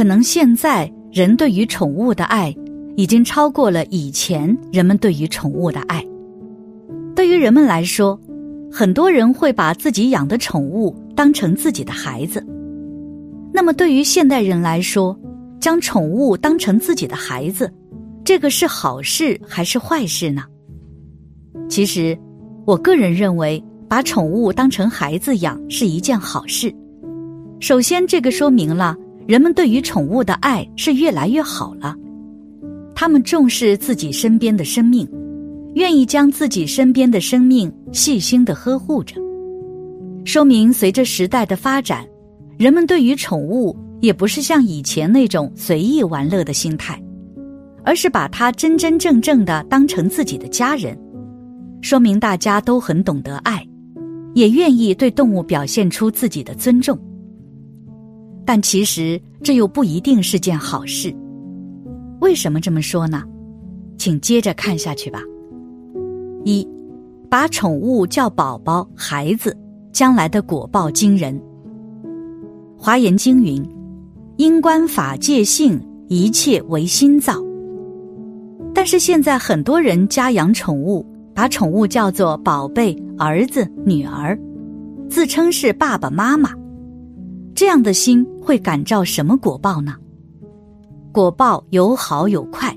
可能现在人对于宠物的爱，已经超过了以前人们对于宠物的爱。对于人们来说，很多人会把自己养的宠物当成自己的孩子。那么，对于现代人来说，将宠物当成自己的孩子，这个是好事还是坏事呢？其实，我个人认为，把宠物当成孩子养是一件好事。首先，这个说明了人们对于宠物的爱是越来越好了，他们重视自己身边的生命。愿意将自己身边的生命细心的呵护着，说明随着时代的发展，人们对于宠物也不是像以前那种随意玩乐的心态，而是把它真真正正的当成自己的家人，说明大家都很懂得爱，也愿意对动物表现出自己的尊重。但其实这又不一定是件好事，为什么这么说呢？请接着看下去吧。一，把宠物叫宝宝、孩子，将来的果报惊人。华严经云：“因观法界性，一切唯心造。”但是现在很多人家养宠物，把宠物叫做宝贝、儿子、女儿，自称是爸爸妈妈，这样的心会感召什么果报呢？果报有好有坏，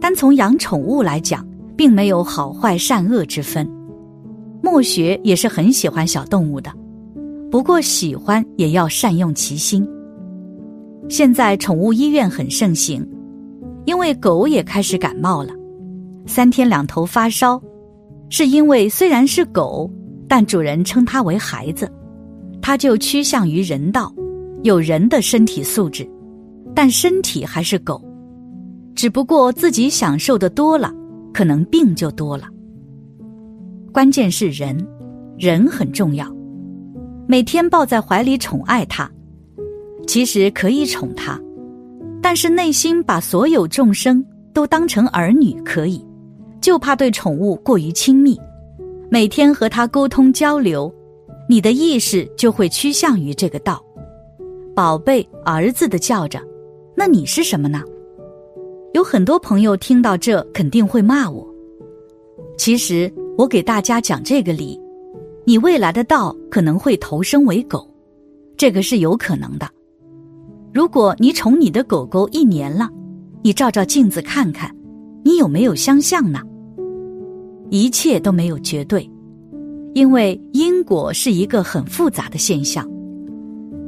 单从养宠物来讲。并没有好坏善恶之分，墨学也是很喜欢小动物的，不过喜欢也要善用其心。现在宠物医院很盛行，因为狗也开始感冒了，三天两头发烧，是因为虽然是狗，但主人称它为孩子，它就趋向于人道，有人的身体素质，但身体还是狗，只不过自己享受的多了。可能病就多了。关键是人，人很重要。每天抱在怀里宠爱它，其实可以宠它，但是内心把所有众生都当成儿女可以，就怕对宠物过于亲密。每天和它沟通交流，你的意识就会趋向于这个道。宝贝儿子的叫着，那你是什么呢？有很多朋友听到这肯定会骂我。其实我给大家讲这个理，你未来的道可能会投生为狗，这个是有可能的。如果你宠你的狗狗一年了，你照照镜子看看，你有没有相像呢？一切都没有绝对，因为因果是一个很复杂的现象。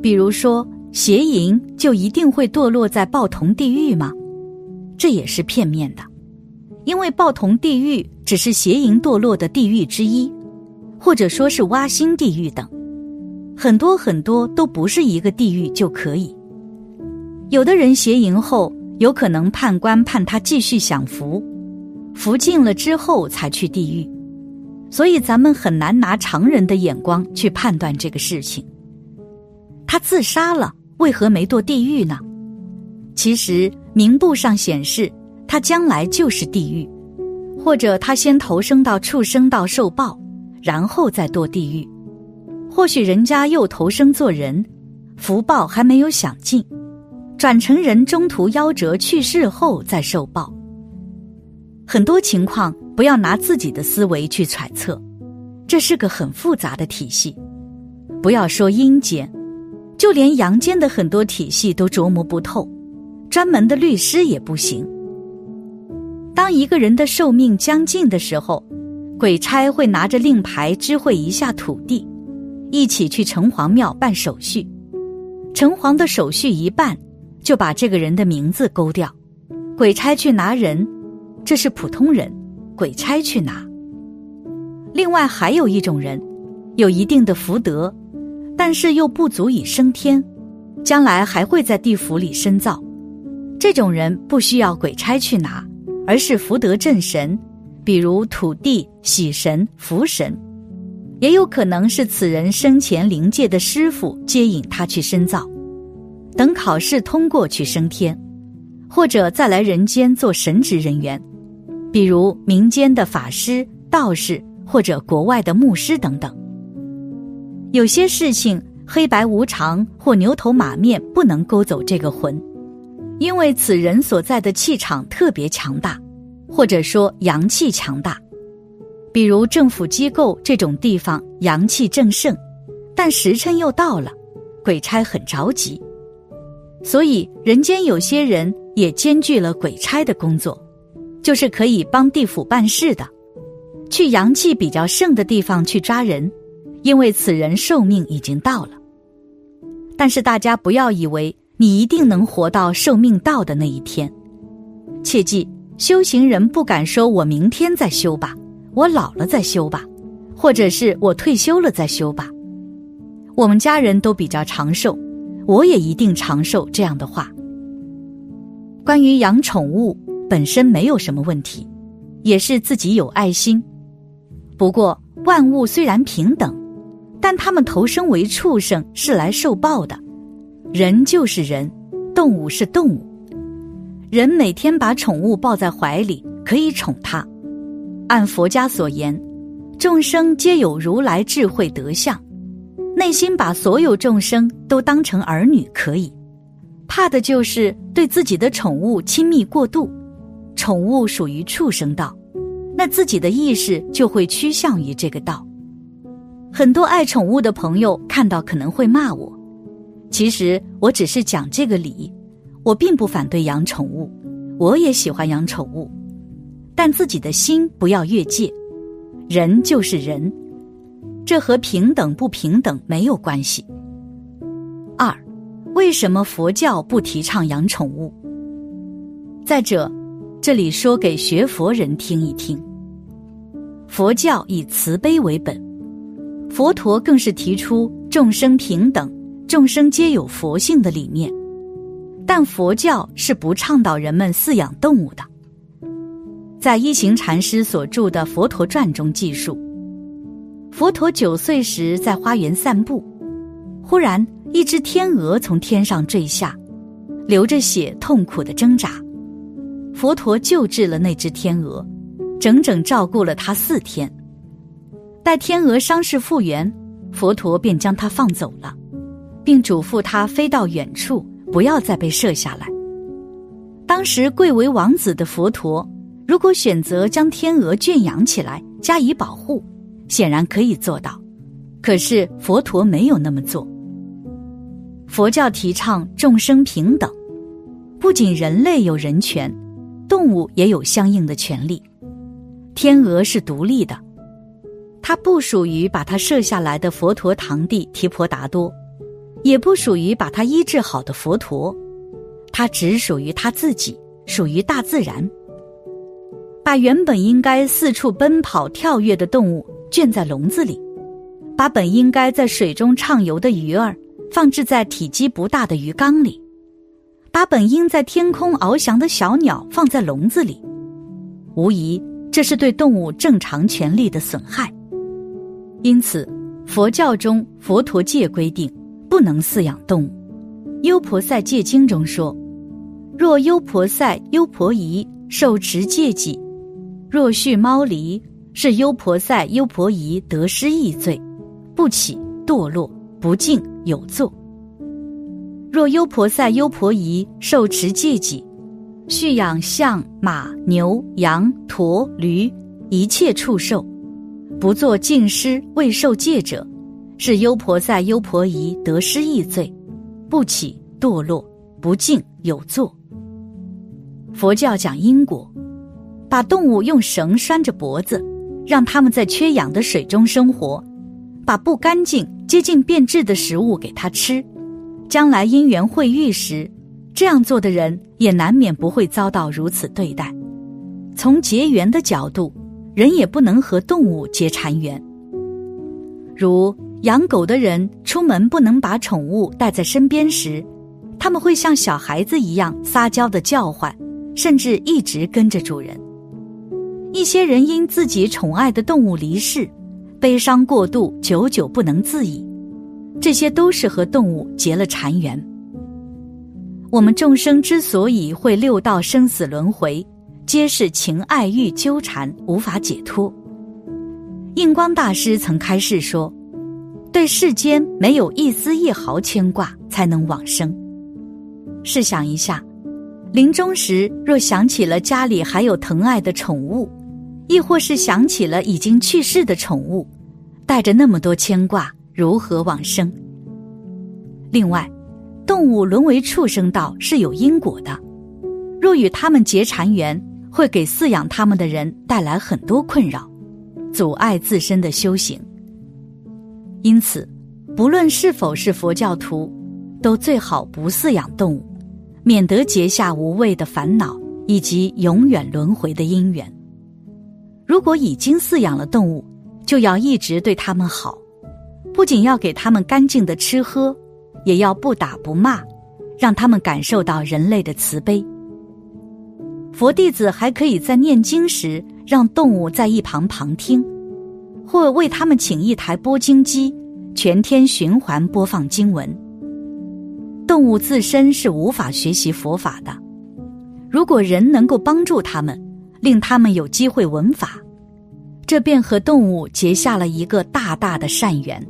比如说邪淫，就一定会堕落在报童地狱吗？这也是片面的，因为报童地狱只是邪淫堕落的地狱之一，或者说是挖心地狱等，很多很多都不是一个地狱就可以。有的人邪淫后，有可能判官判他继续享福，福尽了之后才去地狱，所以咱们很难拿常人的眼光去判断这个事情。他自杀了，为何没堕地狱呢？其实。名簿上显示，他将来就是地狱，或者他先投生到畜生道受报，然后再堕地狱；或许人家又投生做人，福报还没有享尽，转成人中途夭折去世后再受报。很多情况不要拿自己的思维去揣测，这是个很复杂的体系。不要说阴间，就连阳间的很多体系都琢磨不透。专门的律师也不行。当一个人的寿命将近的时候，鬼差会拿着令牌知会一下土地，一起去城隍庙办手续。城隍的手续一办，就把这个人的名字勾掉。鬼差去拿人，这是普通人，鬼差去拿。另外还有一种人，有一定的福德，但是又不足以升天，将来还会在地府里深造。这种人不需要鬼差去拿，而是福德正神，比如土地、喜神、福神，也有可能是此人生前灵界的师傅接引他去深造，等考试通过去升天，或者再来人间做神职人员，比如民间的法师、道士或者国外的牧师等等。有些事情黑白无常或牛头马面不能勾走这个魂，因为此人所在的气场特别强大，或者说阳气强大。比如政府机构这种地方阳气正盛，但时辰又到了，鬼差很着急。所以人间有些人也兼具了鬼差的工作，就是可以帮地府办事的，去阳气比较盛的地方去抓人，因为此人寿命已经到了。但是大家不要以为你一定能活到寿命到的那一天，切记，修行人不敢说我明天再修吧，我老了再修吧，或者是我退休了再修吧。我们家人都比较长寿，我也一定长寿。这样的话，关于养宠物本身没有什么问题，也是自己有爱心。不过万物虽然平等。但他们投生为畜生是来受报的，人就是人，动物是动物。人每天把宠物抱在怀里，可以宠它。按佛家所言，众生皆有如来智慧德相，内心把所有众生都当成儿女可以。怕的就是对自己的宠物亲密过度，宠物属于畜生道，那自己的意识就会趋向于这个道。很多爱宠物的朋友看到可能会骂我，其实我只是讲这个理，我并不反对养宠物，我也喜欢养宠物，但自己的心不要越界，人就是人，这和平等不平等没有关系。二，为什么佛教不提倡养宠物？再者，这里说给学佛人听一听，佛教以慈悲为本。佛陀更是提出众生平等、众生皆有佛性的理念，但佛教是不倡导人们饲养动物的。在一行禅师所著的《佛陀传》中记述，佛陀九岁时在花园散步，忽然一只天鹅从天上坠下，流着血，痛苦的挣扎。佛陀救治了那只天鹅，整整照顾了它四天。待天鹅伤势复原，佛陀便将它放走了，并嘱咐它飞到远处，不要再被射下来。当时贵为王子的佛陀，如果选择将天鹅圈养起来加以保护，显然可以做到。可是佛陀没有那么做。佛教提倡众生平等，不仅人类有人权，动物也有相应的权利。天鹅是独立的。它不属于把它射下来的佛陀堂弟提婆达多，也不属于把它医治好的佛陀，它只属于他自己，属于大自然。把原本应该四处奔跑跳跃的动物圈在笼子里，把本应该在水中畅游的鱼儿放置在体积不大的鱼缸里，把本应在天空翱翔的小鸟放在笼子里，无疑这是对动物正常权利的损害。因此，佛教中佛陀戒规定不能饲养动物。优婆塞戒经中说：“若优婆塞、优婆夷受持戒己，若畜猫狸，是优婆塞、优婆夷得失易罪，不起堕落，不敬有作。若优婆塞、优婆夷受持戒己，畜养象、马、牛、羊、驼、驴，一切畜兽。”不做净施未受戒者，是优婆塞、优婆夷得失易罪，不起堕落，不敬有作。佛教讲因果，把动物用绳拴着脖子，让它们在缺氧的水中生活，把不干净、接近变质的食物给它吃，将来因缘会遇时，这样做的人也难免不会遭到如此对待。从结缘的角度。人也不能和动物结缠缘。如养狗的人出门不能把宠物带在身边时，他们会像小孩子一样撒娇的叫唤，甚至一直跟着主人。一些人因自己宠爱的动物离世，悲伤过度，久久不能自已，这些都是和动物结了缠缘。我们众生之所以会六道生死轮回。皆是情爱欲纠缠，无法解脱。印光大师曾开示说：“对世间没有一丝一毫牵挂，才能往生。试想一下，临终时若想起了家里还有疼爱的宠物，亦或是想起了已经去世的宠物，带着那么多牵挂，如何往生？另外，动物沦为畜生道是有因果的，若与他们结缠缘，会给饲养他们的人带来很多困扰，阻碍自身的修行。因此，不论是否是佛教徒，都最好不饲养动物，免得结下无谓的烦恼以及永远轮回的因缘。如果已经饲养了动物，就要一直对它们好，不仅要给他们干净的吃喝。也要不打不骂，让他们感受到人类的慈悲。佛弟子还可以在念经时，让动物在一旁旁听，或为他们请一台播经机，全天循环播放经文。动物自身是无法学习佛法的，如果人能够帮助他们，令他们有机会闻法，这便和动物结下了一个大大的善缘。